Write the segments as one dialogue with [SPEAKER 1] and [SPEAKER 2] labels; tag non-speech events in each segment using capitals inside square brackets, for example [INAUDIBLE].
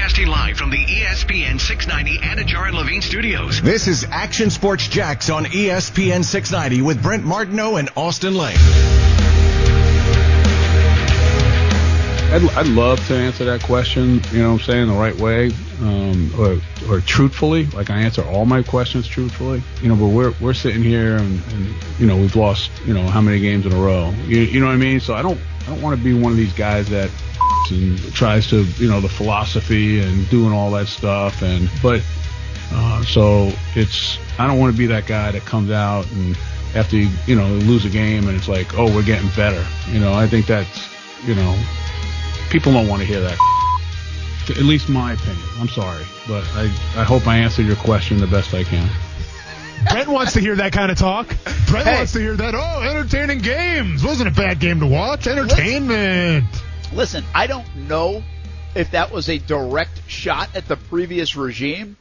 [SPEAKER 1] Broadcasting live from the ESPN 690 Anajar and Levine studios.
[SPEAKER 2] This is Action Sports Jax on ESPN 690 with Brent Martineau and Austen Lane.
[SPEAKER 3] I'd, I'd love to answer that question, you know what I'm saying, the right way, um, or, or truthfully. Like I answer all my questions truthfully, you know, but we're, we're sitting here and, and, you know, we've lost, you know, how many games in a row. You, you know what I mean? So I don't, I don't want to be one of these guys that and tries to, you know, the philosophy and doing all that stuff. And, but, uh, so it's, I don't want to be that guy that comes out and after you, you know, lose a game and it's like, oh, we're getting better. You know, I think that's, you know, people don't want to hear that. At least my opinion. I'm sorry, but I, I hope I answered your question the best I can.
[SPEAKER 4] Brent wants to hear that kind of talk. Brent
[SPEAKER 5] Hey.
[SPEAKER 4] wants to hear that. Oh, entertaining games. Wasn't a bad game to watch. Entertainment.
[SPEAKER 5] Listen, I don't know if that was a direct shot at the previous regime,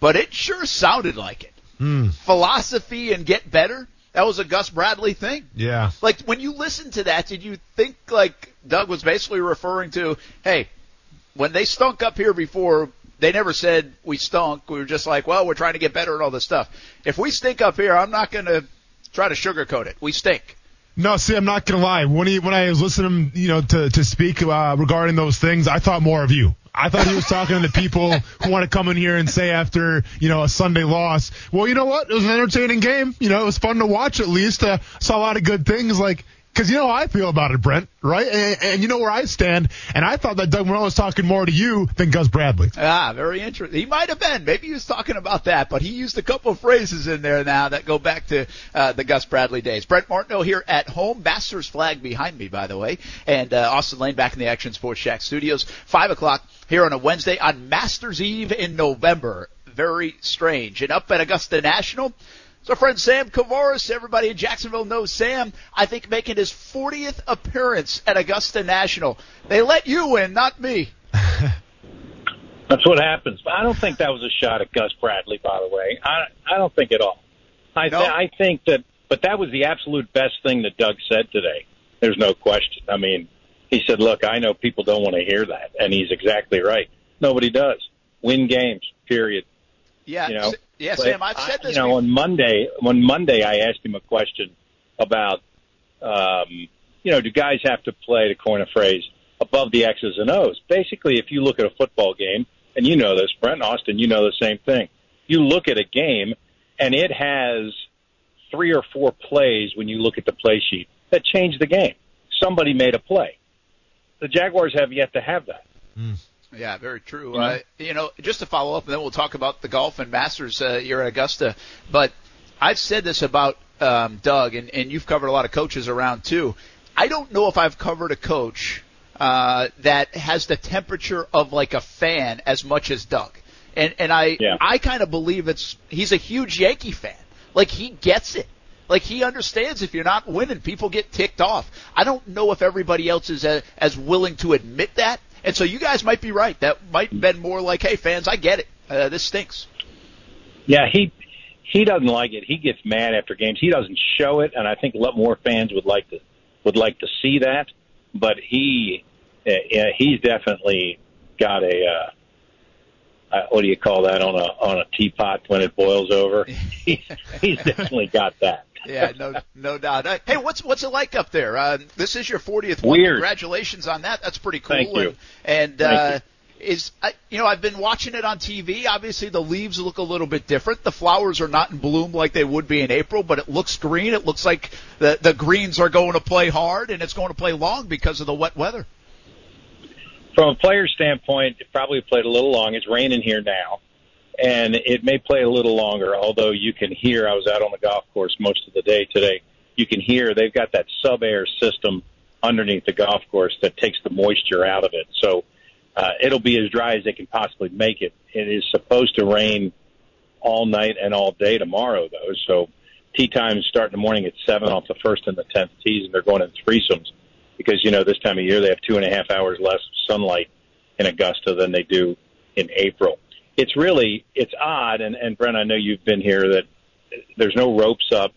[SPEAKER 5] but it sure sounded like it.
[SPEAKER 4] Hmm.
[SPEAKER 5] Philosophy and get better. That was a Gus Bradley thing.
[SPEAKER 4] Yeah.
[SPEAKER 5] Like when you listen to that, did you think like Doug was basically referring to, hey, when they stunk up here before, they never said we stunk. We were just like, well, we're trying to get better and all this stuff. If we stink up here, I'm not going to try to sugarcoat it. We stink.
[SPEAKER 4] No, see, I'm not gonna lie. When he when I was listening, you know, to to speak uh, regarding those things, I thought more of you. I thought he was talking to the people who want to come in here and say after you know a Sunday loss, well, you know what, it was an entertaining game. You know, it was fun to watch. At least uh, saw a lot of good things. Like, because you know how I feel about it, Brent, right? And, and you know where I stand. And I thought that Doug Marrone was talking more to you than Gus Bradley.
[SPEAKER 5] Ah, very interesting. He might have been. Maybe he was talking about that, but he used a couple of phrases in there now that go back to uh, the Gus Bradley days. Brent Martineau here at home. Masters flag behind me, by the way, and uh, Austen Lane back in the Action Sports Jax studios. Five o'clock here on a Wednesday on Masters Eve in November. Very strange. And up at Augusta National. So, friend Sam Kouvaris, everybody in Jacksonville knows Sam. I think making his 40th appearance at Augusta National. They let you win, not me. [LAUGHS]
[SPEAKER 6] That's what happens. But I don't think that was a shot at Gus Bradley, by the way. I I don't think at all. I
[SPEAKER 5] No?
[SPEAKER 6] I think that, but that was the absolute best thing that Doug said today. There's no question. I mean, he said, "Look, I know people don't want to hear that," and he's exactly right. Nobody does. Win games. Period.
[SPEAKER 5] Yeah,
[SPEAKER 6] You know,
[SPEAKER 5] S- yeah,
[SPEAKER 6] But
[SPEAKER 5] Sam. I've said
[SPEAKER 6] I-
[SPEAKER 5] this.
[SPEAKER 6] You know,
[SPEAKER 5] before.
[SPEAKER 6] on Monday, on Monday, I asked him a question about, um, you know, do guys have to play, to coin a phrase, above the X's and O's? Basically, if you look at a football game, and you know this, Brent Austen, you know the same thing. You look at a game, and it has three or four plays when you look at the play sheet that change the game. Somebody made a play. The Jaguars have yet to have that.
[SPEAKER 5] Yeah, very true.
[SPEAKER 6] You know?
[SPEAKER 5] Uh, you know, just to follow up, and then we'll talk about the golf and Masters uh, here at Augusta. But I've said this about um, Doug, and, and you've covered a lot of coaches around too. I don't know if I've covered a coach uh, that has the temperature of like a fan as much as Doug. And and I
[SPEAKER 6] Yeah.
[SPEAKER 5] I kind of believe it's he's a huge Yankee fan. Like he gets it. Like he understands if you're not winning, people get ticked off. I don't know if everybody else is as, as willing to admit that. And so you guys might be right. That might have been more like, hey fans, I get it. Uh, this stinks.
[SPEAKER 6] Yeah, he he doesn't like it. He gets mad after games. He doesn't show it, and I think a lot more fans would like to would like to see that. But he uh, he's definitely got a uh, uh, what do you call that on a on a teapot when it boils over? [LAUGHS] He, he's definitely got that.
[SPEAKER 5] Yeah, no, no doubt. Uh, hey, what's what's it like up there? Uh, this is your 40th one.
[SPEAKER 6] Weird.
[SPEAKER 5] Congratulations on that. That's pretty cool.
[SPEAKER 6] Thank you.
[SPEAKER 5] And, and uh, is I, you know I've been watching it on TV. Obviously, the leaves look a little bit different. The flowers are not in bloom like they would be in April, but it looks green. It looks like the the greens are going to play hard and it's going to play long because of the wet weather.
[SPEAKER 6] From a player standpoint, it probably played a little long. It's raining here now, and it may play a little longer. Although you can hear, I was out on the golf course most of the day today. You can hear they've got that sub air system underneath the golf course that takes the moisture out of it. So uh, it'll be as dry as they can possibly make it. It is supposed to rain all night and all day tomorrow, though. So tee times start in the morning at seven off the first and the tenth tees, and they're going in threesomes because you know this time of year they have two and a half hours less sunlight in Augusta than they do in April. It's really it's odd, and, and Brent, I know you've been here. That there's no ropes up.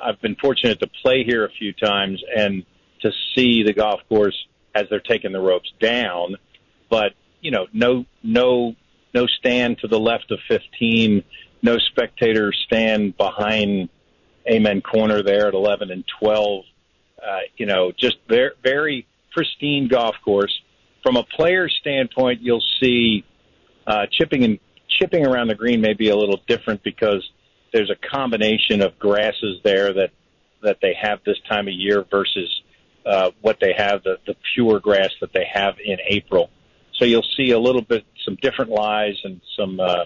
[SPEAKER 6] I've been fortunate to play here a few times and to see the golf course as they're taking the ropes down, but you know, no no no stand to the left of 15, no spectator stand behind Amen Corner there at 11 and 12. Uh, you know, just very very pristine golf course. From a player standpoint, you'll see uh, chipping and chipping around the green may be a little different because there's a combination of grasses there that that they have this time of year versus uh, what they have the, the pure grass that they have in April. So you'll see a little bit some different lies and some uh,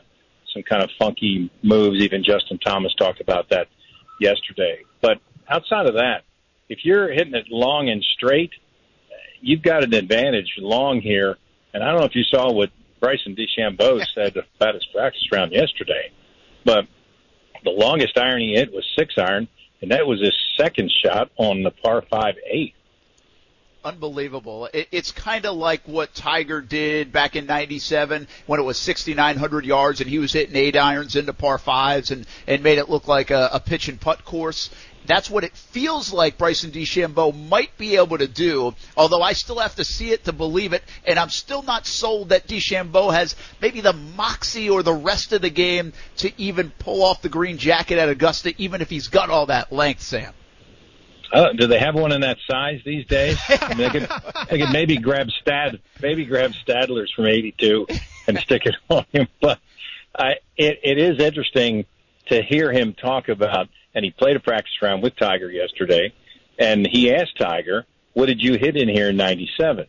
[SPEAKER 6] some kind of funky moves. Even Justin Thomas talked about that yesterday. But outside of that, if you're hitting it long and straight, you've got an advantage long here. And I don't know if you saw what Bryson DeChambeau said about his practice round yesterday, but the longest iron he hit was six iron, and that was his second shot on the par five eight.
[SPEAKER 5] Unbelievable. It, it's kind of like what Tiger did back in 97 when it was 6,900 yards and he was hitting eight irons into par fives and, and made it look like a, a pitch and putt course. That's what it feels like Bryson DeChambeau might be able to do, although I still have to see it to believe it, and I'm still not sold that DeChambeau has maybe the moxie or the rest of the game to even pull off the green jacket at Augusta, even if he's got all that length, Sam.
[SPEAKER 6] Uh, do they have one in that size these days? [LAUGHS] I mean, they could, they could maybe grab Stad, maybe grab Stadler's from '82 and stick it [LAUGHS] on him. But I, it, it is interesting to hear him talk about. And he played a practice round with Tiger yesterday, and he asked Tiger, "What did you hit in here in '97?"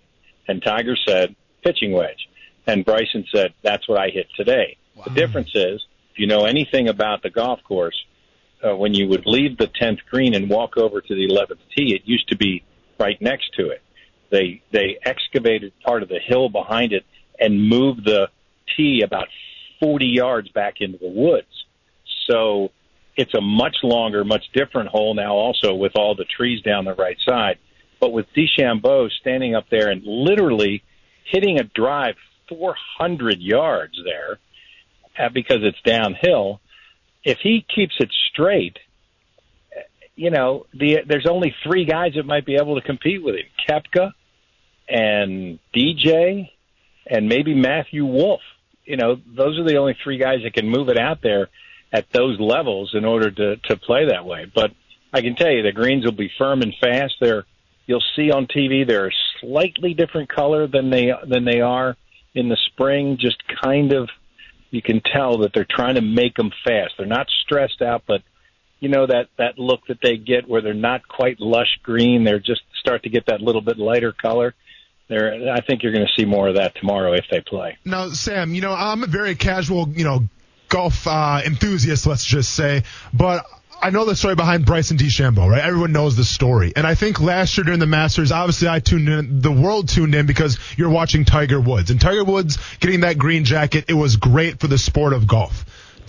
[SPEAKER 6] And Tiger said, "Pitching wedge." And Bryson said, "That's what I hit today." Wow. The difference is, if you know anything about the golf course, uh, when you would leave the 10th green and walk over to the 11th tee, it used to be right next to it. They they excavated part of the hill behind it and moved the tee about 40 yards back into the woods. So it's a much longer, much different hole now, also with all the trees down the right side. But with DeChambeau standing up there and literally hitting a drive 400 yards there uh, because it's downhill, if he keeps it straight, you know, the there's only three guys that might be able to compete with him: Koepka and DJ, and maybe Matthew Wolff. You know, those are the only three guys that can move it out there at those levels in order to to play that way. But I can tell you, the greens will be firm and fast. They're you'll see on TV they're a slightly different color than they than they are in the spring. Just kind of you can tell that they're trying to make them fast. They're not stressed out, but you know that that look that they get where they're not quite lush green. They're just start to get that little bit lighter color. There, I think you're going to see more of that tomorrow if they play.
[SPEAKER 4] Now, Sam, you know I'm a very casual, you know, golf uh, enthusiast, let's just say, but I know the story behind Bryson DeChambeau, right? Everyone knows the story. And I think last year during the Masters, obviously I tuned in, the world tuned in because you're watching Tiger Woods. And Tiger Woods getting that green jacket, it was great for the sport of golf.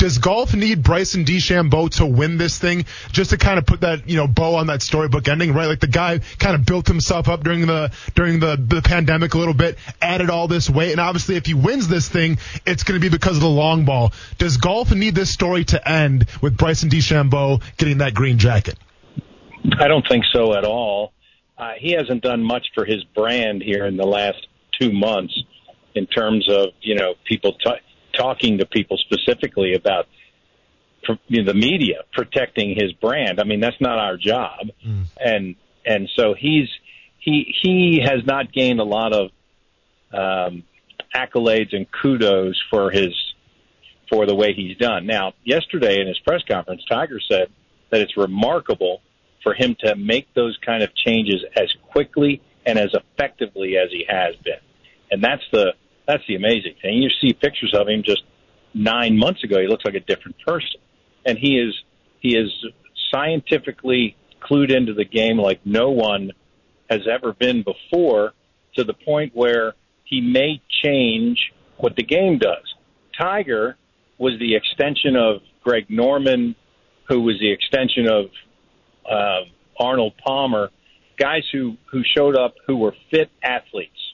[SPEAKER 4] Does golf need Bryson DeChambeau to win this thing just to kind of put that, you know, bow on that storybook ending, right? Like the guy kind of built himself up during the, during the, the pandemic a little bit, added all this weight. And obviously if he wins this thing, it's going to be because of the long ball. Does golf need this story to end with Bryson DeChambeau getting that green jacket?
[SPEAKER 6] I don't think so at all. Uh, he hasn't done much for his brand here in the last two months in terms of, you know, people talking to people specifically about you know, the media protecting his brand. I mean, that's not our job, mm. and and so he's he he has not gained a lot of um, accolades and kudos for his for the way he's done. Now, yesterday in his press conference, Tiger said that it's remarkable for him to make those kind of changes as quickly and as effectively as he has been, and that's the that's the amazing thing. You see pictures of him just nine months ago. He looks like a different person, and he is he is scientifically clued into the game like no one has ever been before, to the point where he may change what the game does. Tiger was the extension of Greg Norman, who was the extension of uh, Arnold Palmer, guys who who showed up who were fit athletes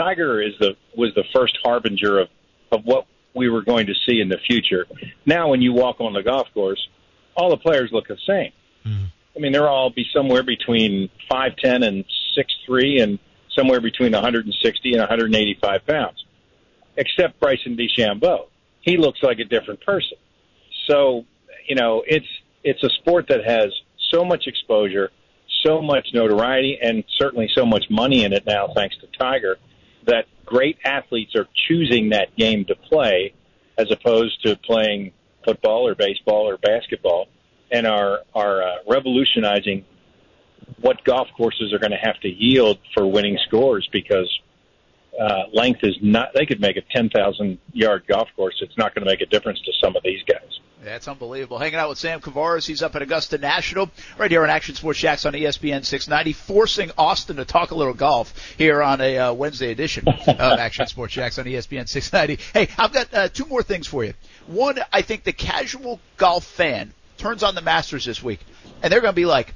[SPEAKER 6] Tiger is the was the first harbinger of of what we were going to see in the future. Now, when you walk on the golf course, all the players look the same. Mm-hmm. I mean, they're all be somewhere between five ten and six three, and somewhere between 160 and 185 pounds. except Bryson DeChambeau. He looks like a different person. So, you know, it's it's a sport that has so much exposure, so much notoriety, and certainly so much money in it now, thanks to Tiger, that great athletes are choosing that game to play as opposed to playing football or baseball or basketball, and are are uh, revolutionizing what golf courses are going to have to yield for winning scores because uh, length is not. They could make a ten thousand yard golf course. It's not going to make a difference to some of these guys.
[SPEAKER 5] That's unbelievable. Hanging out with Sam Kouvaris. He's up at Augusta National, right here on Action Sports Jax on ESPN 690, forcing Austen to talk a little golf here on a uh, Wednesday edition of [LAUGHS] Action Sports Jax on ESPN 690. Hey, I've got uh, two more things for you. One, I think the casual golf fan turns on the Masters this week, and they're going to be like,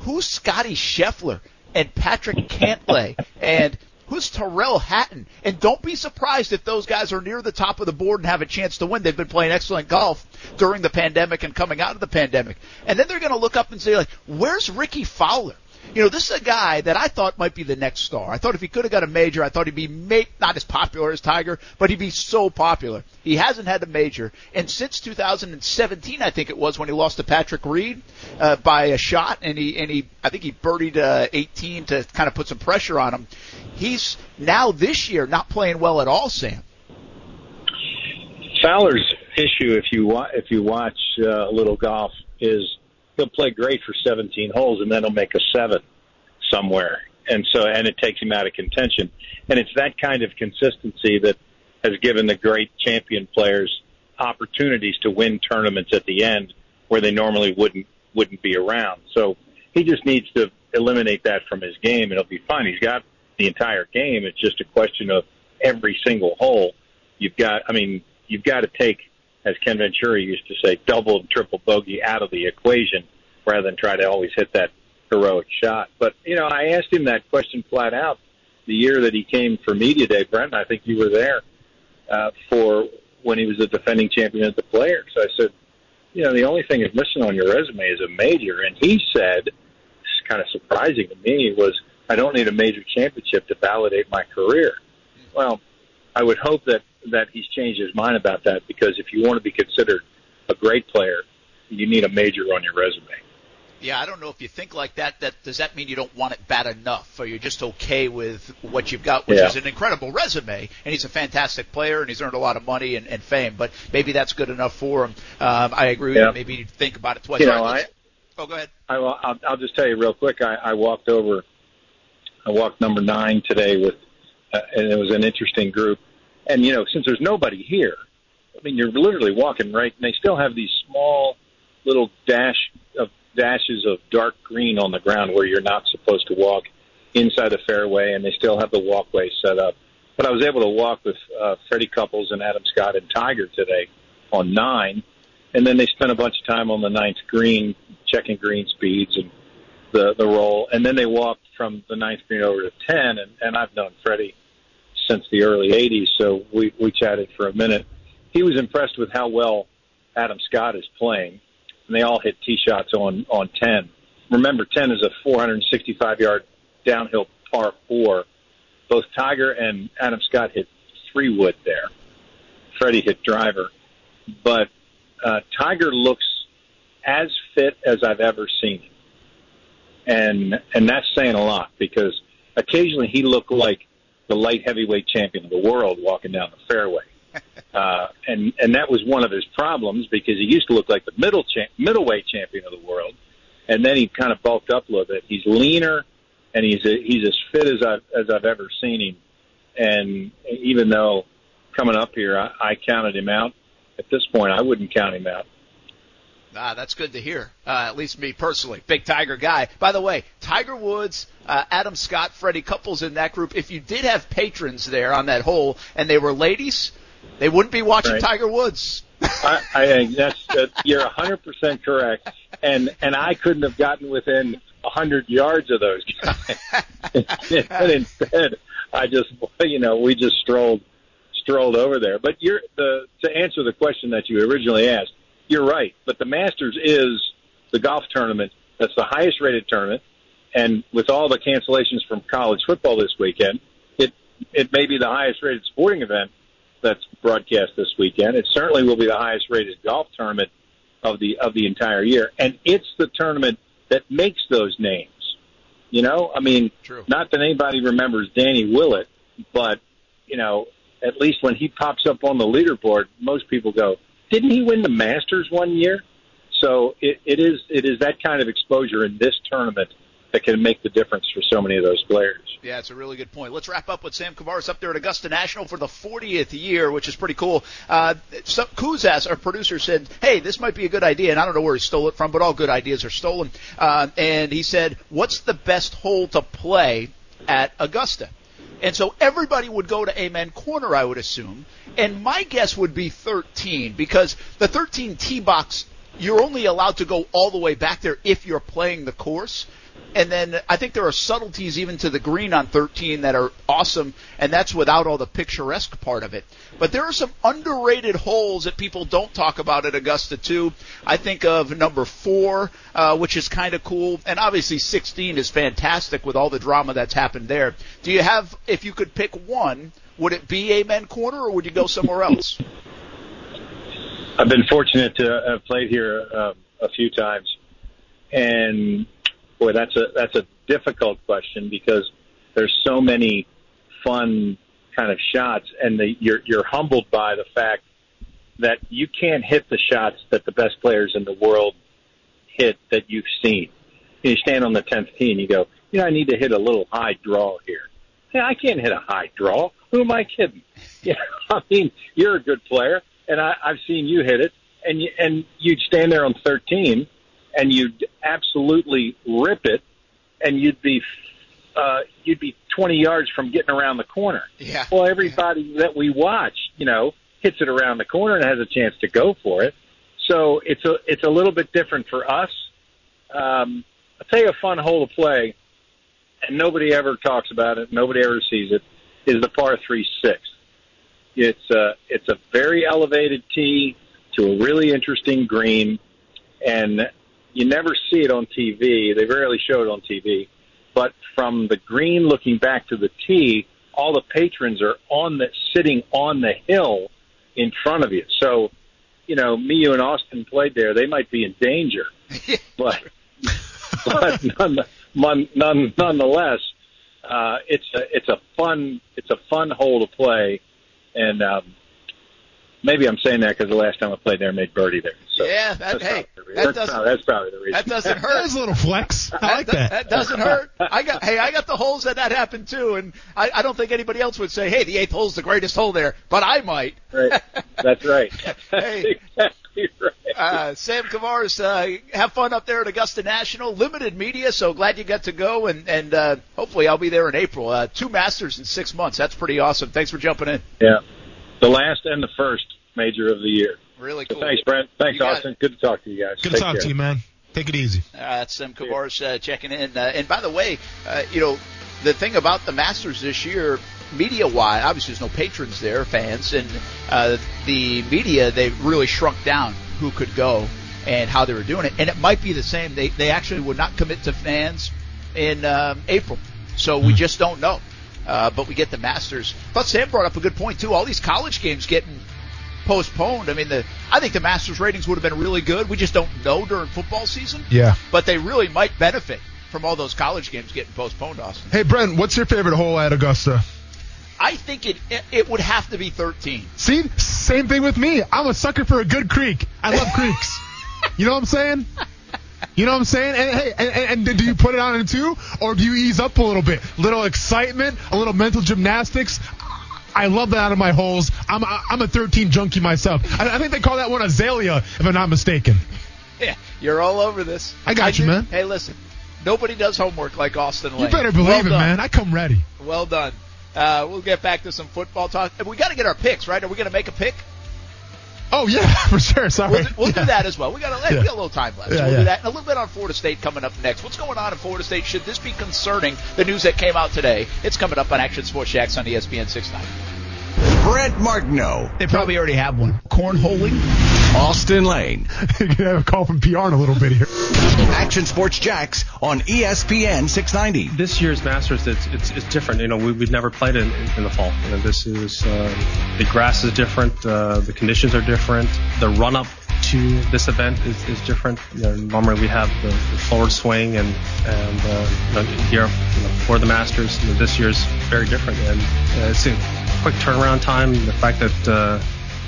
[SPEAKER 5] "Who's Scotty Scheffler and Patrick Cantlay and?" Who's Tyrrell Hatton? And don't be surprised if those guys are near the top of the board and have a chance to win. They've been playing excellent golf during the pandemic and coming out of the pandemic. And then they're going to look up and say, like, where's Rickie Fowler? You know, this is a guy that I thought might be the next star. I thought if he could have got a major, I thought he'd be ma- not as popular as Tiger, but he'd be so popular. He hasn't had a major, and since 2017, I think it was when he lost to Patrick Reed uh, by a shot, and he and he, I think he birdied uh, 18 to kind of put some pressure on him. He's now this year not playing well at all, Sam.
[SPEAKER 6] Fowler's issue, if you wa- if you watch uh, a little golf, is he'll play great for 17 holes and then he'll make a seven somewhere, and so and it takes him out of contention. And it's that kind of consistency that has given the great champion players opportunities to win tournaments at the end where they normally wouldn't wouldn't be around. So he just needs to eliminate that from his game, and he'll be fine. He's got the entire game. It's just a question of every single hole. You've got, I mean, you've got to take, as Ken Venturi used to say, double and triple bogey out of the equation rather than try to always hit that heroic shot. But, you know, I asked him that question flat out the year that he came for Media Day, Brent. I think you were there uh, for when he was the defending champion of the Players. I said, you know, the only thing that's missing on your resume is a major. And he said, kind of surprising to me, was I don't need a major championship to validate my career. Well, I would hope that that he's changed his mind about that because if you want to be considered a great player, you need a major on your resume.
[SPEAKER 5] Yeah, I don't know if you think like that. That does that mean you don't want it bad enough, or you're just okay with what you've got, which
[SPEAKER 6] Yeah.
[SPEAKER 5] is an incredible resume, and he's a fantastic player, and he's earned a lot of money and, and fame. But maybe that's good enough for him. Um, I agree with
[SPEAKER 6] Yeah.
[SPEAKER 5] you. Maybe you think about it twice.
[SPEAKER 6] You know,
[SPEAKER 5] right,
[SPEAKER 6] I
[SPEAKER 5] oh, go ahead.
[SPEAKER 6] I, I'll, I'll just tell you real quick. I, I walked over. I walked number nine today with, uh, and it was an interesting group. And you know, since there's nobody here, I mean, you're literally walking right. And they still have these small little dash of dashes of dark green on the ground where you're not supposed to walk inside the fairway, and they still have the walkway set up. But I was able to walk with uh, Freddie Couples and Adam Scott and Tiger today on nine, and then they spent a bunch of time on the ninth green checking green speeds and the the roll, and then they walked from the ninth green over to ten. And, and I've known Freddie since the early '80s, so we we chatted for a minute. He was impressed with how well Adam Scott is playing, and they all hit tee shots on on ten. Remember, ten is a 465 yard downhill par four. Both Tiger and Adam Scott hit three wood there. Freddie hit driver, but uh, Tiger looks as fit as I've ever seen him, and and that's saying a lot because occasionally he looked like the light heavyweight champion of the world walking down the fairway, [LAUGHS] uh, and and that was one of his problems because he used to look like the middle cha- middleweight champion of the world, and then he kind of bulked up a little bit. He's leaner, and he's a, he's as fit as I've as I've ever seen him, and even though coming up here I, I counted him out, at this point I wouldn't count him out.
[SPEAKER 5] Ah, that's good to hear. Uh, at least me personally, big Tiger guy. By the way, Tiger Woods, uh, Adam Scott, Freddie Couples in that group. If you did have patrons there on that hole and they were ladies, they wouldn't be watching
[SPEAKER 6] Right.
[SPEAKER 5] Tiger Woods.
[SPEAKER 6] I, I think that's that, you're a hundred percent correct, and and I couldn't have gotten within a hundred yards of those guys. and [LAUGHS] [LAUGHS] instead, I just you know we just strolled strolled over there. But you're the to answer the question that you originally asked, you're right. But the Masters is the golf tournament that's the highest rated tournament, and with all the cancellations from college football this weekend, it it may be the highest rated sporting event that's broadcast this weekend. It certainly will be the highest rated golf tournament of the of the entire year, and it's the tournament that makes those names. You know, I mean,
[SPEAKER 5] True.
[SPEAKER 6] not that anybody remembers Danny Willett, but you know, at least when he pops up on the leaderboard, most people go, "Didn't he win the Masters one year?" So it, it is it is that kind of exposure in this tournament that can make the difference for so many of those players.
[SPEAKER 5] Yeah, it's a really good point. Let's wrap up with Sam Kouvaris up there at Augusta National for the 40th year, which is pretty cool. Uh, Kuzas, our producer, said, "Hey, this might be a good idea," and I don't know where he stole it from, but all good ideas are stolen. Uh, and he said, "What's the best hole to play at Augusta?" And so everybody would go to Amen Corner, I would assume. And my guess would be 13 because the 13 tee box, you're only allowed to go all the way back there if you're playing the course. And then I think there are subtleties even to the green on 13 that are awesome, and that's without all the picturesque part of it. But there are some underrated holes that people don't talk about at Augusta too. I think of number four, uh, which is kind of cool, and obviously 16 is fantastic with all the drama that's happened there. Do you have, if you could pick one, would it be Amen Corner or would you go somewhere else?
[SPEAKER 6] I've been fortunate to have played here um, a few times, and boy, that's a that's a difficult question because there's so many fun kind of shots, and the, you're you're humbled by the fact that you can't hit the shots that the best players in the world hit that you've seen. You stand on the tenth tee and you go, you know, I need to hit a little high draw here. Hey, I can't hit a high draw. Who am I kidding? [LAUGHS] Yeah, I mean, you're a good player, and I, I've seen you hit it, and you, and you'd stand there on 13, and you'd absolutely rip it, and you'd be uh, you'd be 20 yards from getting around the corner.
[SPEAKER 5] Yeah.
[SPEAKER 6] Well, everybody that we watch, you know, hits it around the corner and has a chance to go for it. So it's a it's a little bit different for us. Um, I'll tell you a fun hole to play, and nobody ever talks about it. Nobody ever sees it. Is the par three six. It's a it's a very elevated tee to a really interesting green, and you never see it on TV. They rarely show it on TV, but from the green looking back to the tee, all the patrons are on the sitting on the hill in front of you. So, you know, me, you, and Austen played there. They might be in danger, [LAUGHS] but but none, none, none, nonetheless, uh, it's a it's a fun it's a fun hole to play, and um, maybe I'm saying that because the last time I played there, I made birdie there. So
[SPEAKER 5] Yeah, that-
[SPEAKER 6] that's
[SPEAKER 5] hey,
[SPEAKER 6] probably
[SPEAKER 5] that
[SPEAKER 6] that's,
[SPEAKER 5] doesn't-
[SPEAKER 6] probably, that's probably the reason.
[SPEAKER 5] That doesn't [LAUGHS] hurt.
[SPEAKER 4] There's a little flex. I like that.
[SPEAKER 5] That doesn't hurt. I got hey, I got the holes that that happened too, and I, I don't think anybody else would say, hey, the eighth hole's the greatest hole there, but I might.
[SPEAKER 6] right. That's right. [LAUGHS]
[SPEAKER 5] Hey. [LAUGHS]
[SPEAKER 6] Exactly right.
[SPEAKER 5] Uh, Sam Kouvaris, uh, have fun up there at Augusta National. Limited media, so glad you got to go, and and uh, hopefully I'll be there in April. Uh, two Masters in six months. That's pretty awesome. Thanks for jumping in.
[SPEAKER 6] yeah, the last and the first major of the year.
[SPEAKER 5] Really
[SPEAKER 6] So
[SPEAKER 5] cool.
[SPEAKER 6] thanks, Brent. Thanks,
[SPEAKER 5] You
[SPEAKER 6] Austen. Good to talk to you guys.
[SPEAKER 4] Good to talk
[SPEAKER 6] care.
[SPEAKER 4] to you, man. Take it easy.
[SPEAKER 5] Uh, that's Sam Kouvaris uh, checking in. Uh, and by the way, uh, you know, the thing about the Masters this year, media wise, obviously there's no patrons there, fans, and uh, the media, they really shrunk down who could go and how they were doing it. And it might be the same. They, they actually would not commit to fans in um, April. So we just don't know. Uh, but we get the Masters. But Sam brought up a good point, too. All these college games getting postponed. I mean, the I think the Masters ratings would have been really good. We just don't know during football season
[SPEAKER 4] Yeah.
[SPEAKER 5] but they really might benefit from all those college games getting postponed, Austen.
[SPEAKER 4] Hey, Brent, what's your favorite hole at Augusta?
[SPEAKER 5] I think it it would have to be 13.
[SPEAKER 4] See, same thing with me. I'm a sucker for a good creek. I love [LAUGHS] creeks. You know what I'm saying? You know what I'm saying? And hey, and, and do you put it on in two, or do you ease up a little bit? Little excitement, a little mental gymnastics. I love that out of my holes. I'm I'm a 13 junkie myself. I, I think they call that one azalea, if I'm not mistaken. [LAUGHS]
[SPEAKER 5] Yeah, you're all over this.
[SPEAKER 4] I got you,
[SPEAKER 5] do-
[SPEAKER 4] man.
[SPEAKER 5] Hey, listen, nobody does homework like Austen Lane.
[SPEAKER 4] You better believe
[SPEAKER 5] well
[SPEAKER 4] it,
[SPEAKER 5] done.
[SPEAKER 4] man. I come ready.
[SPEAKER 5] Well done. Uh, we'll get back to some football talk. We got to get our picks, right? Are we going to make a pick?
[SPEAKER 4] Oh yeah, [LAUGHS] for sure. Sorry.
[SPEAKER 5] We'll, do, we'll
[SPEAKER 4] Yeah.
[SPEAKER 5] do that as well. We got a,
[SPEAKER 4] Yeah.
[SPEAKER 5] we got a little time left. so
[SPEAKER 4] Yeah,
[SPEAKER 5] we'll do that. And a little bit on Florida State coming up next. What's going on in Florida State? Should this be concerning? The news that came out today. It's coming up on Action Sports Jax on ESPN 69.
[SPEAKER 2] Brent Martineau.
[SPEAKER 5] They probably already have one. Cornholing.
[SPEAKER 2] Austen Lane. [LAUGHS]
[SPEAKER 4] You're gonna have a call from PR in a little bit here.
[SPEAKER 2] Action Sports Jax on ESPN 690.
[SPEAKER 7] this year's Masters, it's, it's, it's different. You know, we, we've never played in, in, in the fall. You know, this is uh, the grass is different, uh, the conditions are different, the run up to this event is, is different. You know, normally we have the, the Florida swing and and uh, you know, here you know, for the Masters. You know, this year's very different, and uh, it's a quick turnaround time. The fact that uh,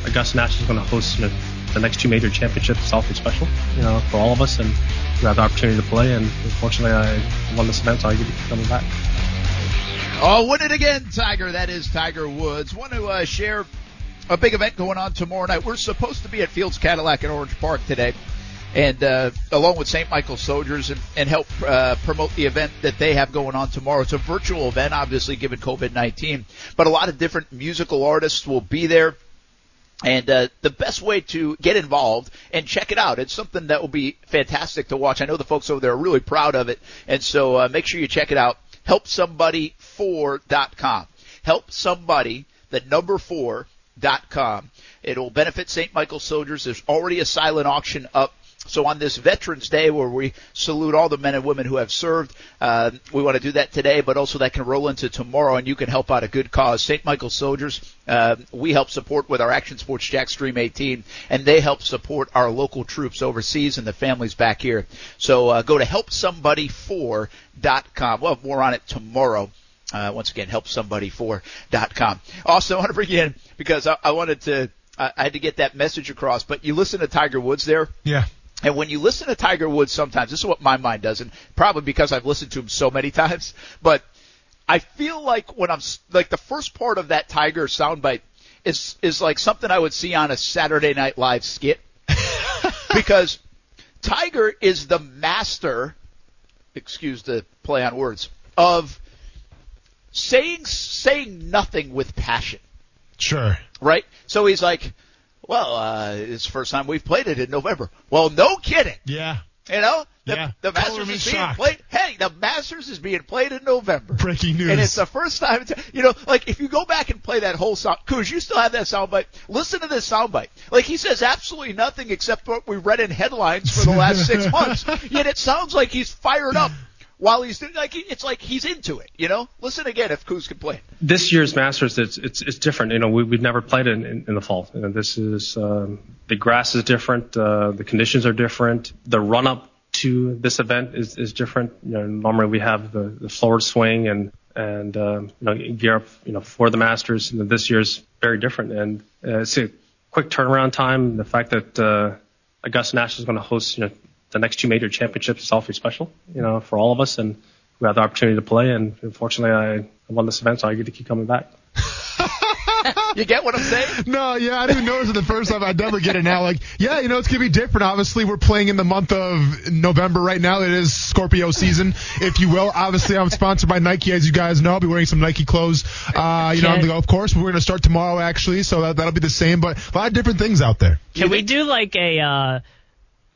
[SPEAKER 7] Augusta National is going to host know, the next two major championships is awfully special, you know, for all of us, and we have the opportunity to play. And unfortunately, I won this event, so I get to coming back.
[SPEAKER 5] Oh, win it again, Tiger. That is Tiger Woods. Want to uh, share a big event going on tomorrow night. We're supposed to be at Fields Cadillac in Orange Park today, and uh, along with St. Michael Soldiers, and, and help uh, promote the event that they have going on tomorrow. It's a virtual event, obviously, given COVID 19, but a lot of different musical artists will be there. And uh, the best way to get involved and check it out, it's something that will be fantastic to watch. I know the folks over there are really proud of it, and so uh, make sure you check it out. HelpSomebody4.com. Help somebody, the number four dot com. It'll benefit St. Michael Soldiers. There's already a silent auction up. So on this Veterans Day, where we salute all the men and women who have served, uh, we want to do that today, but also that can roll into tomorrow, and you can help out a good cause. St. Michael's Soldiers, uh, we help support with our Action Sports Jack Stream 18, and they help support our local troops overseas and the families back here. So uh, go to helpsomebody4.com. We'll have more on it tomorrow. Uh, once again, helpsomebody4.com. Also, I want to bring you in because I, I wanted to, I, I had to get that message across, but you listen to Tiger Woods there.
[SPEAKER 4] Yeah.
[SPEAKER 5] And when you listen to Tiger Woods sometimes, this is what my mind does, and probably because I've listened to him so many [LAUGHS] times, but I feel like when I'm, s- like the first part of that Tiger soundbite is, is like something I would see on a Saturday Night Live skit. [LAUGHS] because Tiger is the master, excuse the play on words, of saying, saying nothing with passion
[SPEAKER 4] Sure.
[SPEAKER 5] right? So he's like, well, uh, it's the first time we've played it in November. Well, no kidding.
[SPEAKER 4] Yeah.
[SPEAKER 5] You know, the,
[SPEAKER 4] Yeah.
[SPEAKER 5] the Masters is being
[SPEAKER 4] shocked.
[SPEAKER 5] played. Hey, the Masters is being played in November.
[SPEAKER 4] Breaking news.
[SPEAKER 5] And it's the first time, it's, you know, like if you go back and play that whole sound, Kuz, you still have that soundbite. Listen to this soundbite. Like he says absolutely nothing except what we read in headlines for the last six [LAUGHS] months. Yet it sounds like he's fired up while he's like, it's like he's into it, you know? Listen again if Kuz can play
[SPEAKER 7] this year's Masters, it's it's, it's different. You know, we, we've never played in, in, in the fall. You know, this is um, the grass is different, uh, the conditions are different, the run up to this event is, is different. You know, normally we have the, the Florida swing and and um, you know gear up you know for the Masters. You know, this year's very different, and uh, it's a quick turnaround time. The fact that uh, Augusta National is going to host you know the next two major championships is awfully special. You know, for all of us, and we have the opportunity to play. And unfortunately, I won this event, so I get to keep coming back. [LAUGHS]
[SPEAKER 5] You get what I'm saying?
[SPEAKER 4] No, yeah, I didn't notice it the first time. I never get it now. Like, yeah, you know, it's gonna be different. Obviously, we're playing in the month of November right now. It is Scorpio season, if you will. Obviously, I'm sponsored by Nike, as you guys know. I'll be wearing some Nike clothes, uh, you know, on the golf course. We're gonna start tomorrow, actually, so that, that'll be the same. But a lot of different things out there.
[SPEAKER 8] Can we do like a uh,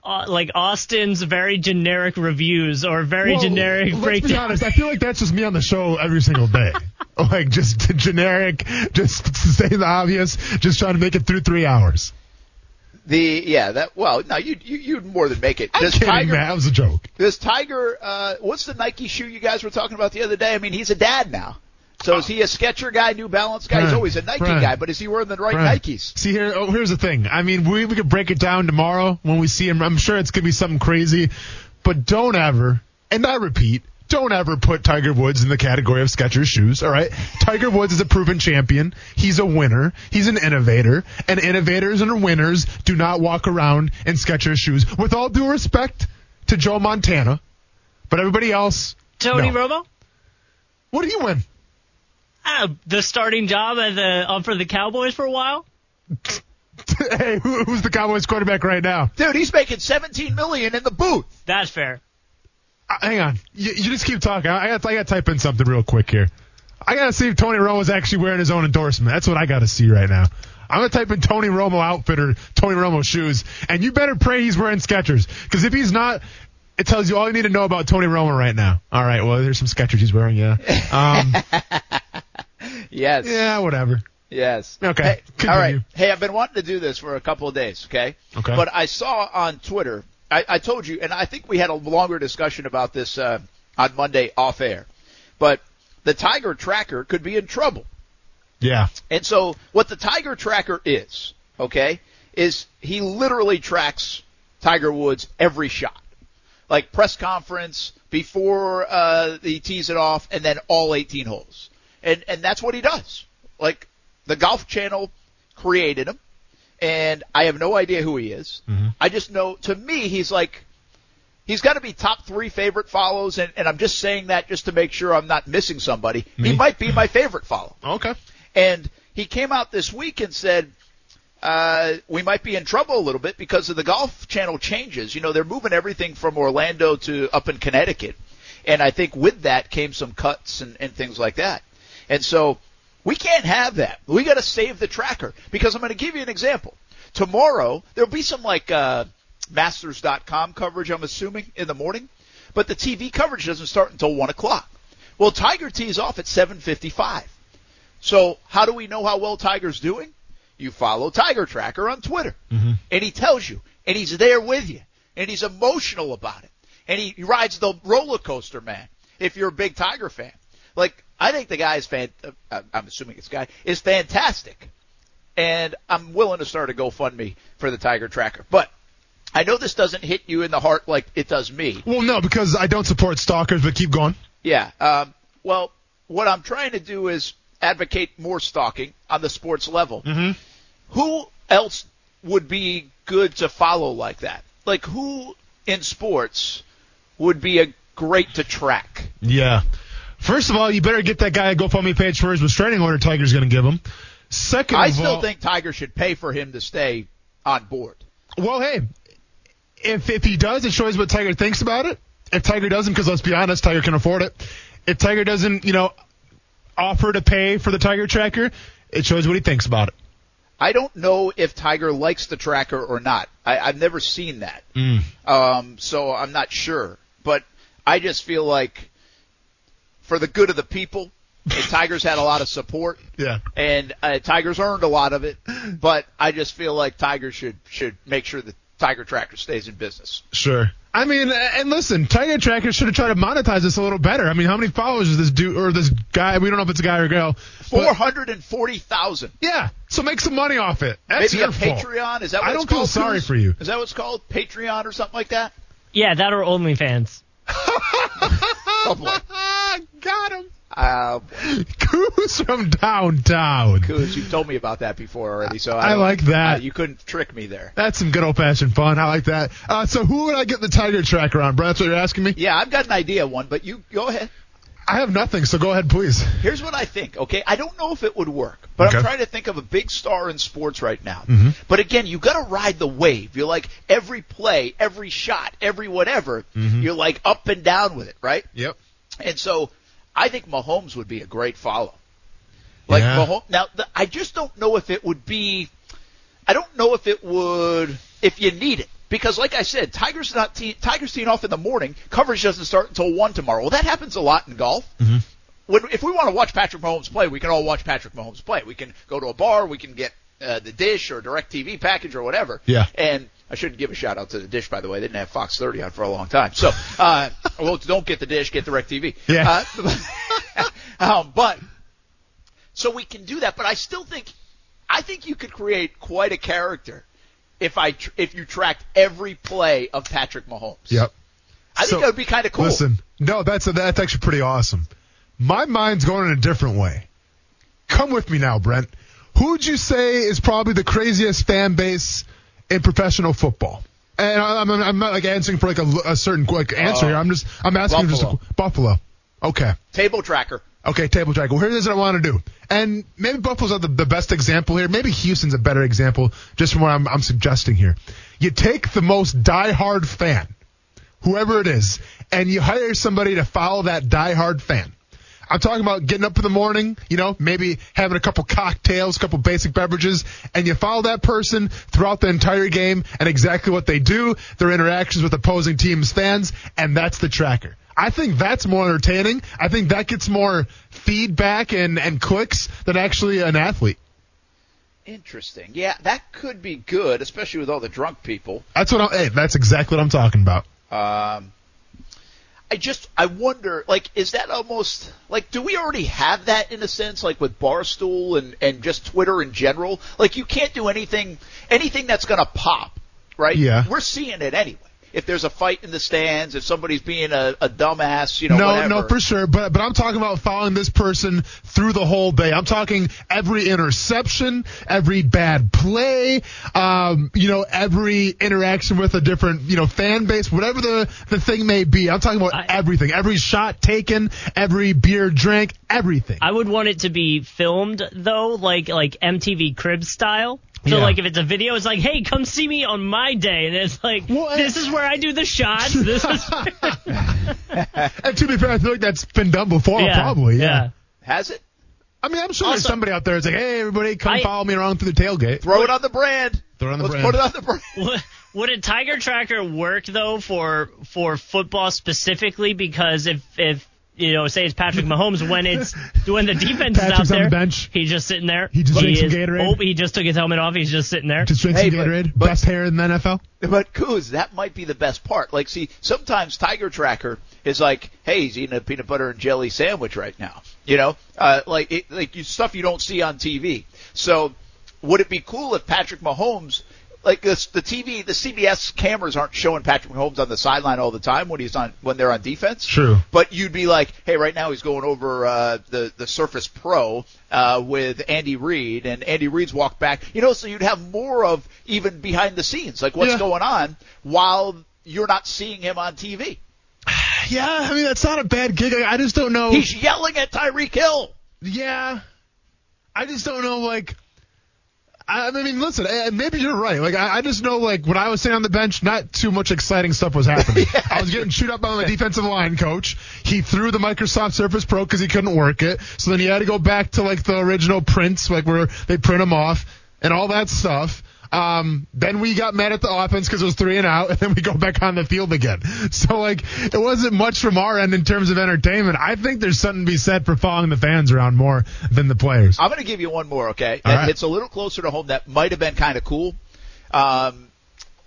[SPEAKER 8] uh, like Austen's very generic reviews or very
[SPEAKER 4] Well,
[SPEAKER 8] generic
[SPEAKER 4] Let's be honest. I feel like that's just me on the show every single day. [LAUGHS] like just [LAUGHS] generic, just [LAUGHS] saying the obvious, just trying to make it through three hours.
[SPEAKER 5] The yeah that well no you you you'd more than make it.
[SPEAKER 4] I'm kidding,
[SPEAKER 5] Tiger
[SPEAKER 4] man. That was a joke.
[SPEAKER 5] does Tiger uh what's the Nike shoe you guys were talking about the other day? I mean he's a dad now. So is he a Sketcher guy, New Balance guy? He's always a Nike
[SPEAKER 4] Brian,
[SPEAKER 5] guy, but is he wearing the right
[SPEAKER 4] Brian,
[SPEAKER 5] Nikes?
[SPEAKER 4] See here, oh, here's the thing. I mean, we we could break it down tomorrow when we see him. I'm sure it's gonna be something crazy, but don't ever, and I repeat, don't ever put Tiger Woods in the category of Skechers shoes. All right, Tiger Woods is a proven champion. He's a winner. He's an innovator, and innovators and winners do not walk around in Skechers shoes. With all due respect to Joe Montana, but everybody else.
[SPEAKER 8] Tony
[SPEAKER 4] no.
[SPEAKER 8] Romo,
[SPEAKER 4] What did he win?
[SPEAKER 8] Uh, the starting job at the uh, for the Cowboys for a while. [LAUGHS]
[SPEAKER 4] hey, who, who's the Cowboys quarterback right now?
[SPEAKER 5] Dude, he's making 17 million in the booth.
[SPEAKER 8] That's fair.
[SPEAKER 4] Uh, hang on. You, you just keep talking. I got I got to type in something real quick here. I got to see if Tony Romo is actually wearing his own endorsement. That's what I got to see right now. I'm gonna type in Tony Romo outfit or Tony Romo shoes, and you better pray he's wearing Skechers. Because if he's not, it tells you all you need to know about Tony Romo right now. All right. Well, there's some Skechers he's wearing. Yeah. Um, [LAUGHS]
[SPEAKER 5] Yes.
[SPEAKER 4] yeah. Whatever.
[SPEAKER 5] Yes.
[SPEAKER 4] Okay,
[SPEAKER 5] Hey, all right. Hey, I've been wanting to do this for a couple of days. Okay.
[SPEAKER 4] Okay.
[SPEAKER 5] But I saw on Twitter. I, I told you, and I think we had a longer discussion about this uh, on Monday off air. But the Tiger Tracker could be in trouble.
[SPEAKER 4] Yeah.
[SPEAKER 5] And so what the Tiger Tracker is, okay, is he literally tracks Tiger Woods every shot. Like press conference before uh he tees it off and then all 18 holes. And and that's what he does. Like the Golf Channel created him and I have no idea who he is. I just know to me he's like he's got to be top 3 favorite follows and and I'm just saying that just to make sure I'm not missing somebody. He might be my favorite follow. [LAUGHS]
[SPEAKER 4] Okay.
[SPEAKER 5] And he came out this week and said, uh, we might be in trouble a little bit because of the Golf Channel changes. You know, they're moving everything from Orlando to up in Connecticut. And I think with that came some cuts and, and things like that. And so we can't have that. We got to save the tracker because I'm going to give you an example. Tomorrow there'll be some like uh, Masters.com coverage. I'm assuming in the morning, but the TV coverage doesn't start until one o'clock. Well, Tiger tees off at 7:55. So how do we know how well Tiger's doing? You follow Tiger Tracker on Twitter, and he tells you, and he's there with you, and he's emotional about it, and he, he rides the roller coaster, man. If you're a big Tiger fan, like I think the guy is fan. Uh, I'm assuming it's guy is fantastic, and I'm willing to start a GoFundMe for the Tiger Tracker. But I know this doesn't hit you in the heart like it does me.
[SPEAKER 4] Well, no, because I don't support stalkers, but keep going.
[SPEAKER 5] Yeah. Um, well, what I'm trying to do is advocate more stalking on the sports level.
[SPEAKER 4] Mm-hmm.
[SPEAKER 5] Who else would be good to follow like that? Like who in sports would be a great to track?
[SPEAKER 4] Yeah. First of all, you better get that guy a GoFundMe page for his restraining order Tiger's going to give him. Second
[SPEAKER 5] I still
[SPEAKER 4] all,
[SPEAKER 5] think Tiger should pay for him to stay on board.
[SPEAKER 4] well, hey, if if he does, it shows what Tiger thinks about it. If Tiger doesn't, because let's be honest, Tiger can afford it. If Tiger doesn't, you know, offer to pay for the Tiger tracker, it shows what he thinks about it.
[SPEAKER 5] I don't know if Tiger likes the tracker or not. I, I've never seen that.
[SPEAKER 4] Mm.
[SPEAKER 5] Um, so I'm not sure. But I just feel like for the good of the people, and Tiger's had a lot of support.
[SPEAKER 4] Yeah.
[SPEAKER 5] and uh, Tiger's earned a lot of it, but I just feel like Tigers should should make sure the Tiger Tracker stays in business.
[SPEAKER 4] Sure. I mean, and listen, Tiger Tracker should have tried to monetize this a little better. I mean, how many followers is this dude or this guy? We don't know if it's a guy or a girl.
[SPEAKER 5] Four hundred and forty thousand.
[SPEAKER 4] Yeah. So make some money off it. That's
[SPEAKER 5] Maybe a
[SPEAKER 4] your fault.
[SPEAKER 5] Patreon. Is that what
[SPEAKER 4] I
[SPEAKER 5] it's
[SPEAKER 4] don't feel
[SPEAKER 5] called?
[SPEAKER 4] sorry
[SPEAKER 5] Coos?
[SPEAKER 4] for you.
[SPEAKER 5] Is that what's called? Patreon or something like that?
[SPEAKER 8] Yeah, that or OnlyFans. [LAUGHS]
[SPEAKER 5] Oh [LAUGHS] boy.
[SPEAKER 4] Got him.
[SPEAKER 5] Uh,
[SPEAKER 4] Coos from downtown.
[SPEAKER 5] Coos, you've told me about that before already, so I,
[SPEAKER 4] I like that.
[SPEAKER 5] uh, you couldn't trick me there.
[SPEAKER 4] That's some good old fashioned fun. I like that. Uh, so who would I get the Tiger Tracker on? Brad, that's what you're asking me?
[SPEAKER 5] Yeah, I've got an idea one, but you go ahead.
[SPEAKER 4] I have nothing, so go ahead, please.
[SPEAKER 5] Here's what I think, okay? I don't know if it would work, but
[SPEAKER 4] Okay.
[SPEAKER 5] I'm trying to think of a big star in sports right now.
[SPEAKER 4] Mhm.
[SPEAKER 5] But again, you've got to ride the wave. You're like every play, every shot, every whatever,
[SPEAKER 4] Mm-hmm.
[SPEAKER 5] you're like up and down with it, right?
[SPEAKER 4] Yep.
[SPEAKER 5] And so I think Mahomes would be a great follow. Like
[SPEAKER 4] Yeah.
[SPEAKER 5] Mahomes, now the, I just don't know if it would be. I don't know if it would if you need it because, like I said, Tigers not te- Tigers teeing off in the morning. Coverage doesn't start until one tomorrow. Well, that happens a lot in golf.
[SPEAKER 4] Mm-hmm.
[SPEAKER 5] When, if we want to watch Patrick Mahomes play, we can all watch Patrick Mahomes play. We can go to a bar, we can get uh, the Dish or Direct TV package or whatever.
[SPEAKER 4] Yeah.
[SPEAKER 5] And I shouldn't give a shout out to the Dish, by the way. They didn't have Fox 30 on for a long time. So, uh, [LAUGHS] well, don't get the Dish, get Direct TV.
[SPEAKER 4] Yeah.
[SPEAKER 5] Uh, [LAUGHS] um, but so we can do that. But I still think, I think you could create quite a character if I tr- if you tracked every play of Patrick Mahomes.
[SPEAKER 4] Yep.
[SPEAKER 5] I think that would be kind of cool.
[SPEAKER 4] Listen, no, that's that's actually pretty awesome. My mind's going in a different way. Come with me now, Brent. Who would you say is probably the craziest fan base in professional football? And I'm, I'm, not like answering for like a, a certain like answer
[SPEAKER 5] Uh,
[SPEAKER 4] here. I'm just I'm asking just a,
[SPEAKER 5] Buffalo.
[SPEAKER 4] Buffalo. Okay.
[SPEAKER 5] Table tracker.
[SPEAKER 4] Okay, table track. Well, here's what I want to do. And maybe Buffalo's not the, the best example here. Maybe Houston's a better example, just from what I'm, I'm suggesting here. You take the most diehard fan, whoever it is, and you hire somebody to follow that diehard fan. I'm talking about getting up in the morning, you know, maybe having a couple cocktails, a couple basic beverages, and you follow that person throughout the entire game and exactly what they do, their interactions with opposing teams' fans, and that's the tracker. I think that's more entertaining. I think that gets more feedback and, and clicks than actually an athlete.
[SPEAKER 5] Interesting. Yeah, that could be good, especially with all the drunk people.
[SPEAKER 4] That's what. I'm, hey, that's exactly what I'm talking about.
[SPEAKER 5] Um, I just I wonder, like, is that almost like do we already have that in a sense, like with Barstool and and just Twitter in general? Like, you can't do anything anything that's gonna pop, right?
[SPEAKER 4] Yeah.
[SPEAKER 5] We're seeing it anyway. If there's a fight in the stands, if somebody's being a, a dumbass, you know,
[SPEAKER 4] no,
[SPEAKER 5] whatever.
[SPEAKER 4] no, for sure. But but I'm talking about following this person through the whole day. I'm talking every interception, every bad play, um, you know, every interaction with a different, you know, fan base, whatever the the thing may be. I'm talking about
[SPEAKER 8] I-
[SPEAKER 4] everything, every shot taken, every beer drank, everything.
[SPEAKER 8] I would want it to be filmed though, like like MTV Crib style. So
[SPEAKER 4] Yeah.
[SPEAKER 8] like if it's a video, it's like, hey, come see me on my day, and it's like,
[SPEAKER 4] Well,
[SPEAKER 8] this is where I do the shots. [LAUGHS] This is [LAUGHS]
[SPEAKER 4] and to be fair, I feel like that's been done before,
[SPEAKER 8] yeah,
[SPEAKER 4] probably. Yeah.
[SPEAKER 5] Has it?
[SPEAKER 4] I mean, I'm sure there's somebody out there that's like, hey, everybody, come
[SPEAKER 8] I-
[SPEAKER 4] follow me around through the tailgate.
[SPEAKER 5] Throw it on the brand.
[SPEAKER 4] Throw it on the
[SPEAKER 5] Let's
[SPEAKER 4] brand.
[SPEAKER 5] put it on the brand. [LAUGHS]
[SPEAKER 8] Would- Would a Tiger Tracker work though for for football specifically? Because if if you know, say it's Patrick Mahomes when it's when the defense is out
[SPEAKER 4] Patrick's on
[SPEAKER 8] there,
[SPEAKER 4] the bench.
[SPEAKER 8] he's just sitting there.
[SPEAKER 4] He just drank some Gatorade.
[SPEAKER 8] Oh, he just took his helmet off. He's just sitting there.
[SPEAKER 4] Just drink
[SPEAKER 5] Hey,
[SPEAKER 4] some
[SPEAKER 5] but-
[SPEAKER 4] Gatorade.
[SPEAKER 5] but-
[SPEAKER 4] Best hair in the NFL.
[SPEAKER 5] But Kuz, that might be the best part. Like, see, sometimes Tiger Tracker is like, "Hey, he's eating a peanut butter and jelly sandwich right now." You know, uh, like it, like you, stuff you don't see on TV. So, would it be cool if Patrick Mahomes, like this, the TV, the CBS cameras aren't showing Patrick Mahomes on the sideline all the time when he's on when they're on defense?
[SPEAKER 4] True.
[SPEAKER 5] But you'd be like, "Hey, right now he's going over uh, the the Surface Pro uh, with Andy Reid, and Andy Reid's walked back." You know, so you'd have more of even behind the scenes, like what's
[SPEAKER 4] Yeah.
[SPEAKER 5] going on while you're not seeing him on TV. [SIGHS]
[SPEAKER 4] Yeah, I mean that's not a bad gig. I I just don't know.
[SPEAKER 5] He's yelling at Tyreek Hill.
[SPEAKER 4] yeah, I just don't know. Like, I I mean, listen, eh, maybe you're right. Like, I, I just know, like, when I was sitting on the bench, not too much exciting stuff was happening. [LAUGHS] I was getting chewed up by my defensive line coach. He threw the Microsoft Surface Pro because he couldn't work it. So then he had to go back to like the original prints, like where they print them off and all that stuff. Um, then we got mad at the offense because it was three and out, [LAUGHS] and then we go back on the field again. [LAUGHS] So like, it wasn't much from our end in terms of entertainment. I think there's something to be said for following the fans around more than the players.
[SPEAKER 5] I'm going to give you one more, okay?
[SPEAKER 4] All
[SPEAKER 5] And
[SPEAKER 4] right.
[SPEAKER 5] It's a little closer to home. That might have been kind of cool. Um,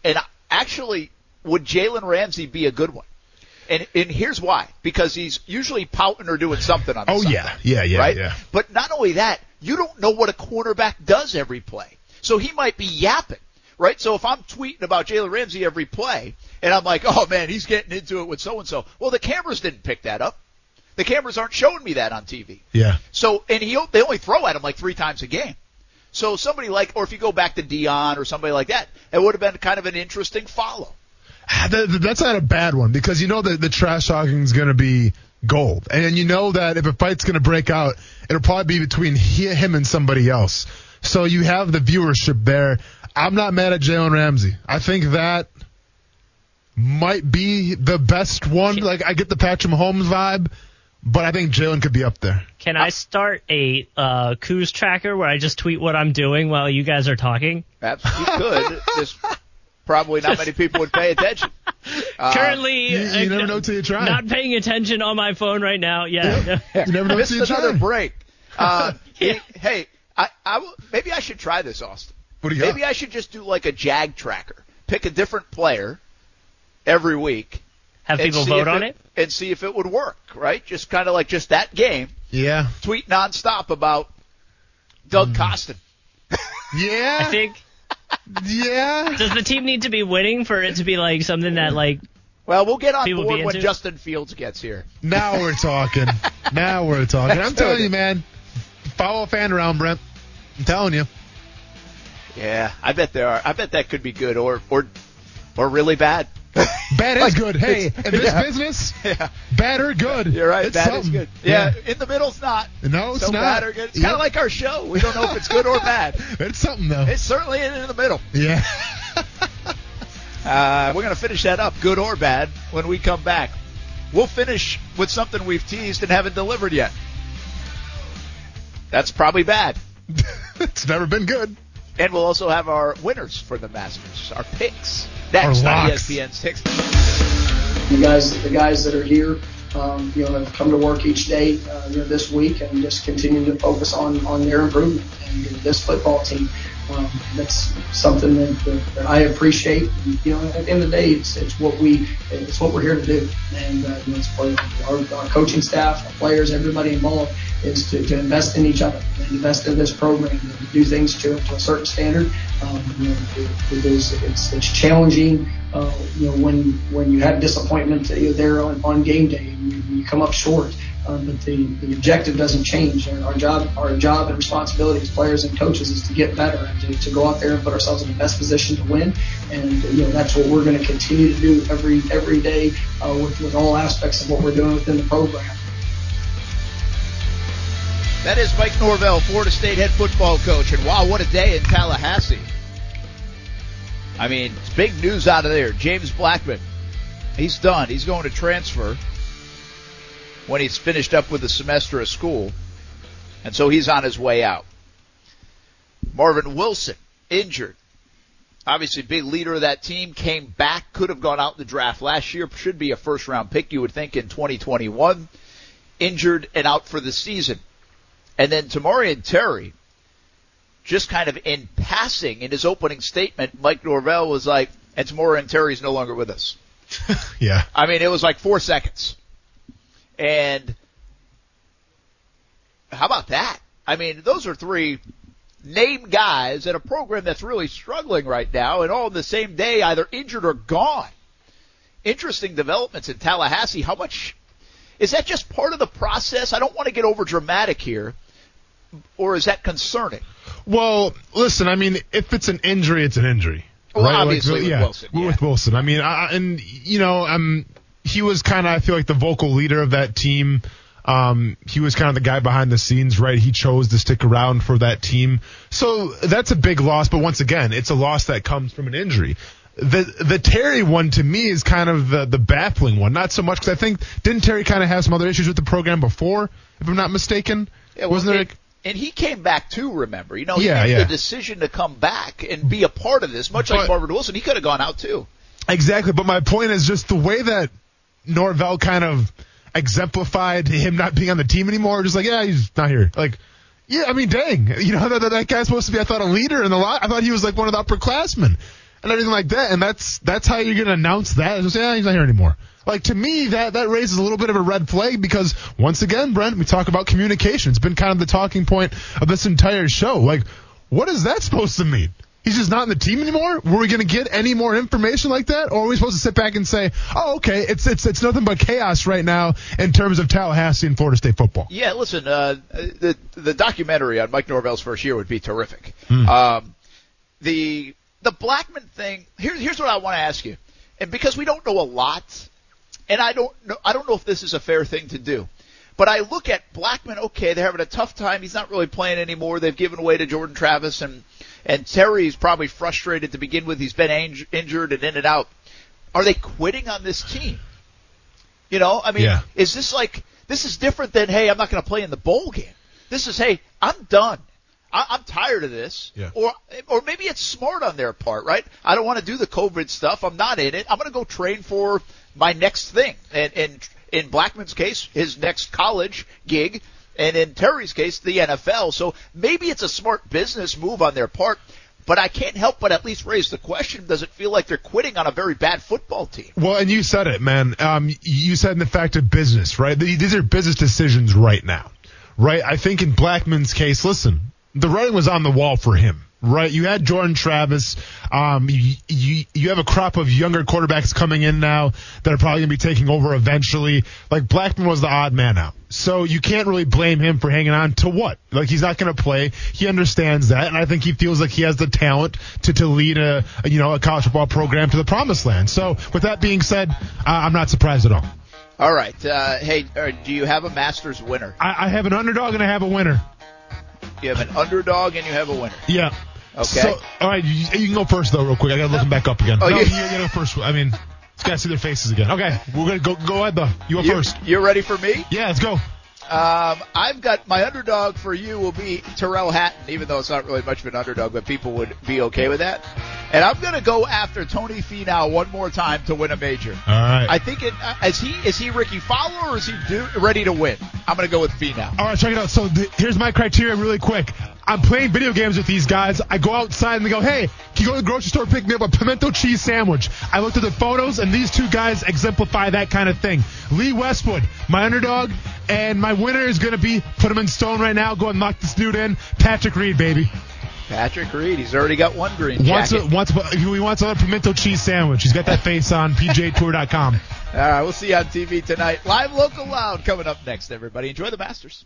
[SPEAKER 5] and actually, would Jalen Ramsey be a good one? And, and here's why. Because he's usually pouting or doing something on the
[SPEAKER 4] Oh,
[SPEAKER 5] sideline,
[SPEAKER 4] yeah. Yeah, yeah,
[SPEAKER 5] right?
[SPEAKER 4] yeah.
[SPEAKER 5] But not only that, you don't know what a cornerback does every play. So he might be yapping, right? So if I'm tweeting about Jalen Ramsey every play, and I'm like, oh man, he's getting into it with so and so. Well, the cameras didn't pick that up. The cameras aren't showing me that on TV.
[SPEAKER 4] Yeah.
[SPEAKER 5] So, and he they only throw at him like three times a game. So somebody like, or if you go back to Dion or somebody like that, it would have been kind of an interesting follow.
[SPEAKER 4] Ah, that- that's not a bad one because you know that the trash talking is going to be gold, and you know that if a fight's going to break out, it'll probably be between he, him and somebody else. So you have the viewership there. I'm not mad at Jalen Ramsey. I think that might be the best one. Like I get the Patrick Mahomes vibe, but I think Jalen could be up there.
[SPEAKER 8] Can I start a uh, Kuz tracker where I just tweet what I'm doing while you guys are talking?
[SPEAKER 5] Perhaps you could. [LAUGHS] Just probably not many people would pay attention. Uh,
[SPEAKER 8] Currently,
[SPEAKER 4] you- you
[SPEAKER 8] uh,
[SPEAKER 4] never know till you try.
[SPEAKER 8] Not paying attention on my phone right now. Yeah.
[SPEAKER 4] You never know
[SPEAKER 5] missed
[SPEAKER 4] till you
[SPEAKER 5] another break. Uh, [LAUGHS] hey, hey, I, I maybe I should try this, Austen.
[SPEAKER 4] What do you got?
[SPEAKER 5] Maybe I should just do like a Jag tracker. Pick a different player every week.
[SPEAKER 8] Have
[SPEAKER 5] and
[SPEAKER 8] people
[SPEAKER 5] see
[SPEAKER 8] vote
[SPEAKER 5] if
[SPEAKER 8] on it?
[SPEAKER 5] and see if it would work. Right? Just kind of like just that game.
[SPEAKER 4] Yeah,
[SPEAKER 5] Tweet nonstop about Doug
[SPEAKER 4] Mm.
[SPEAKER 5] Costin. [LAUGHS]
[SPEAKER 4] yeah,
[SPEAKER 8] I think.
[SPEAKER 4] yeah.
[SPEAKER 8] Does the team need to be winning for it to be like something that like
[SPEAKER 5] Well, we'll get on board when
[SPEAKER 8] into it?
[SPEAKER 5] Justin Fields gets here.
[SPEAKER 4] Now we're talking. [LAUGHS] now we're talking. I'm telling you, man. Follow a fan around, Brent. I'm telling you.
[SPEAKER 5] Yeah, I bet there are. I bet that could be good or or or really bad. [LAUGHS]
[SPEAKER 4] Bad is
[SPEAKER 5] Like,
[SPEAKER 4] good. Hey, in this
[SPEAKER 5] yeah.
[SPEAKER 4] business,
[SPEAKER 5] yeah,
[SPEAKER 4] bad or good.
[SPEAKER 5] you're right.
[SPEAKER 4] It's
[SPEAKER 5] bad is
[SPEAKER 4] something.
[SPEAKER 5] good. Yeah, in the middle's not.
[SPEAKER 4] No, it's
[SPEAKER 5] so
[SPEAKER 4] not.
[SPEAKER 5] bad or good. It's
[SPEAKER 4] Yep.
[SPEAKER 5] kind of like our show. We don't know if it's good or [LAUGHS] bad.
[SPEAKER 4] It's something though.
[SPEAKER 5] It's certainly in, in the middle.
[SPEAKER 4] yeah. [LAUGHS]
[SPEAKER 5] Uh, we're going to finish that up, good or bad, when we come back. We'll finish with something we've teased and haven't delivered yet. That's probably bad. [LAUGHS]
[SPEAKER 4] it's never been good.
[SPEAKER 5] And we'll also have our winners for the Masters, our picks. Next
[SPEAKER 4] Our
[SPEAKER 5] on. ESPN 6.
[SPEAKER 9] the guys the guys that are here um, you know have come to work each day uh, you know this week and just continue to focus on on their improvement and this football team Um, that's something that, that, that I appreciate. You know, at the end of the day, it's, it's what we it's what we're here to do, and uh, you know, our, our coaching staff, our players, everybody involved is to, to invest in each other invest in this program and do things to, to a certain standard. Um, you know, it, it is it's, it's challenging. Uh, you know, when when you have disappointment there on, on game day and you, you come up short. Um, but the, the objective doesn't change. Our, job, our job and responsibility as players and coaches is to get better and to, to go out there and put ourselves in the best position to win. And you know that's what we're going to continue to do every every day uh, with with all aspects of what we're doing within the program.
[SPEAKER 5] That is Mike Norvell, Florida State head football coach. And wow, what a day in Tallahassee. I mean, it's big news out of there. James Blackman, he's done. He's going to transfer when he's finished up with the semester of school. And so he's on his way out. Marvin Wilson, injured. Obviously, big leader of that team, came back, could have gone out in the draft last year, should be a first round pick, you would think, in 2021. Injured and out for the season. And then Tamorrion Terry, just kind of in passing in his opening statement, Mike Norvell was like, and Tamorrion Terry's no longer with us. [LAUGHS]
[SPEAKER 4] yeah.
[SPEAKER 5] I mean, it was like four seconds. And how about that? I mean, those are three named guys in a program that's really struggling right now and all in the same day, either injured or gone. Interesting developments in Tallahassee. How much is that just part of the process? I don't want to get over dramatic here, or is that concerning?
[SPEAKER 4] Well, listen, I mean, if it's an injury, it's an injury.
[SPEAKER 5] Well,
[SPEAKER 4] right?
[SPEAKER 5] obviously
[SPEAKER 4] like,
[SPEAKER 5] with
[SPEAKER 4] yeah,
[SPEAKER 5] Wilson, yeah.
[SPEAKER 4] With Wilson. I mean, I, and, you know, I'm. um, he was kind of, I feel like, the vocal leader of that team. Um, he was kind of the guy behind the scenes, right? He chose to stick around for that team. So that's a big loss, but once again, it's a loss that comes from an injury. The the Terry one to me is kind of the, the baffling one. Not so much because I think didn't Terry kind of have some other issues with the program before, if I'm not mistaken.
[SPEAKER 5] Yeah, well,
[SPEAKER 4] Wasn't there?
[SPEAKER 5] and, and he came back too. Remember, you know, he
[SPEAKER 4] Yeah,
[SPEAKER 5] made
[SPEAKER 4] yeah.
[SPEAKER 5] the decision to come back and be a part of this, much like
[SPEAKER 4] But-
[SPEAKER 5] Marvin Wilson. He could have gone out too.
[SPEAKER 4] Exactly, but my point is just the way that Norvell kind of exemplified him not being on the team anymore. Just like, yeah, he's not here. Like, yeah, I mean, dang, you know that that guy's supposed to be, I thought, a leader in the lot. I thought he was like one of the upperclassmen and everything like that. And that's that's how you're gonna announce that. Just yeah, he's not here anymore. Like to me, that that raises a little bit of a red flag because once again, Brent, we talk about communication. It's been kind of the talking point of this entire show. Like, what is that supposed to mean? He's just not in the team anymore. Were we going to get any more information like that, or are we supposed to sit back and say, "Oh, okay, it's it's it's nothing but chaos right now in terms of Tallahassee and Florida State football"?
[SPEAKER 5] Yeah, listen, uh, the the documentary on Mike Norvell's first year would be terrific. Um, the the Blackman thing. Here, here's what I want to ask you, and because we don't know a lot, and I don't know, I don't know if this is a fair thing to do. But I look at Blackman. Okay, they're having a tough time. He's not really playing anymore. They've given away to Jordan Travis, and and Terry's probably frustrated to begin with. He's been inj- injured and in and out. Are they quitting on this team? You know, I mean,
[SPEAKER 4] Yeah.
[SPEAKER 5] is this like this is different than hey, I'm not going to play in the bowl game. This is hey, I'm done. I, I'm tired of this.
[SPEAKER 4] Yeah.
[SPEAKER 5] Or or maybe it's smart on their part, right? I don't want to do the COVID stuff. I'm not in it. I'm going to go train for my next thing. And and in Blackman's case, his next college gig, and in Terry's case, the NFL. So maybe it's a smart business move on their part. But I can't help but at least raise the question: Does it feel like they're quitting on a very bad football team?
[SPEAKER 4] Well, and you said it, man. Um, you said in the fact of business, right? These are business decisions right now, right? I think in Blackman's case, listen, the writing was on the wall for him, right? You had Jordan Travis. Um, you, you, you have a crop of younger quarterbacks coming in now that are probably going to be taking over eventually. Like Blackman was the odd man out. So you can't really blame him for hanging on to what? Like he's not going to play. He understands that, and I think he feels like he has the talent to to lead a, a you know a college football program to the promised land. So with that being said, uh, I'm not surprised at all.
[SPEAKER 5] All right. Uh, hey, uh, do you have a Masters winner?
[SPEAKER 4] I, I have an underdog and I have a winner.
[SPEAKER 5] You have an underdog and you have a winner.
[SPEAKER 4] Yeah.
[SPEAKER 5] Okay.
[SPEAKER 4] So, all right, you, you can go first though, real quick. I got to look them back up again.
[SPEAKER 5] Oh,
[SPEAKER 4] no,
[SPEAKER 5] you-
[SPEAKER 4] you, you go first. I mean, just got to see their faces again. Okay, we're gonna go. Go ahead though. You go
[SPEAKER 5] You,
[SPEAKER 4] first.
[SPEAKER 5] you're ready for me?
[SPEAKER 4] Yeah, let's go.
[SPEAKER 5] Um, I've got my underdog for you will be Tyrrell Hatton, even though it's not really much of an underdog, but people would be okay with that. And I'm going to go after Tony Finau one more time to win a major.
[SPEAKER 4] All right.
[SPEAKER 5] I think it uh, is he is he Rickie Fowler or is he do, ready to win? I'm going to go with Finau.
[SPEAKER 4] All right, check it out. So th- here's my criteria really quick. I'm playing video games with these guys. I go outside and they go, hey, can you go to the grocery store and pick me up a pimento cheese sandwich? I looked at the photos and these two guys exemplify that kind of thing. Lee Westwood, my underdog, and my winner is going to be, put him in stone right now, go and lock this dude in, Patrick Reed, baby.
[SPEAKER 5] Patrick Reed, he's already got one green
[SPEAKER 4] Wants a, wants, he wants a pimento cheese sandwich. He's got that face on [LAUGHS] PGATour.com.
[SPEAKER 5] All right, we'll see you on TV tonight. Live Local Loud coming up next, everybody. Enjoy the Masters.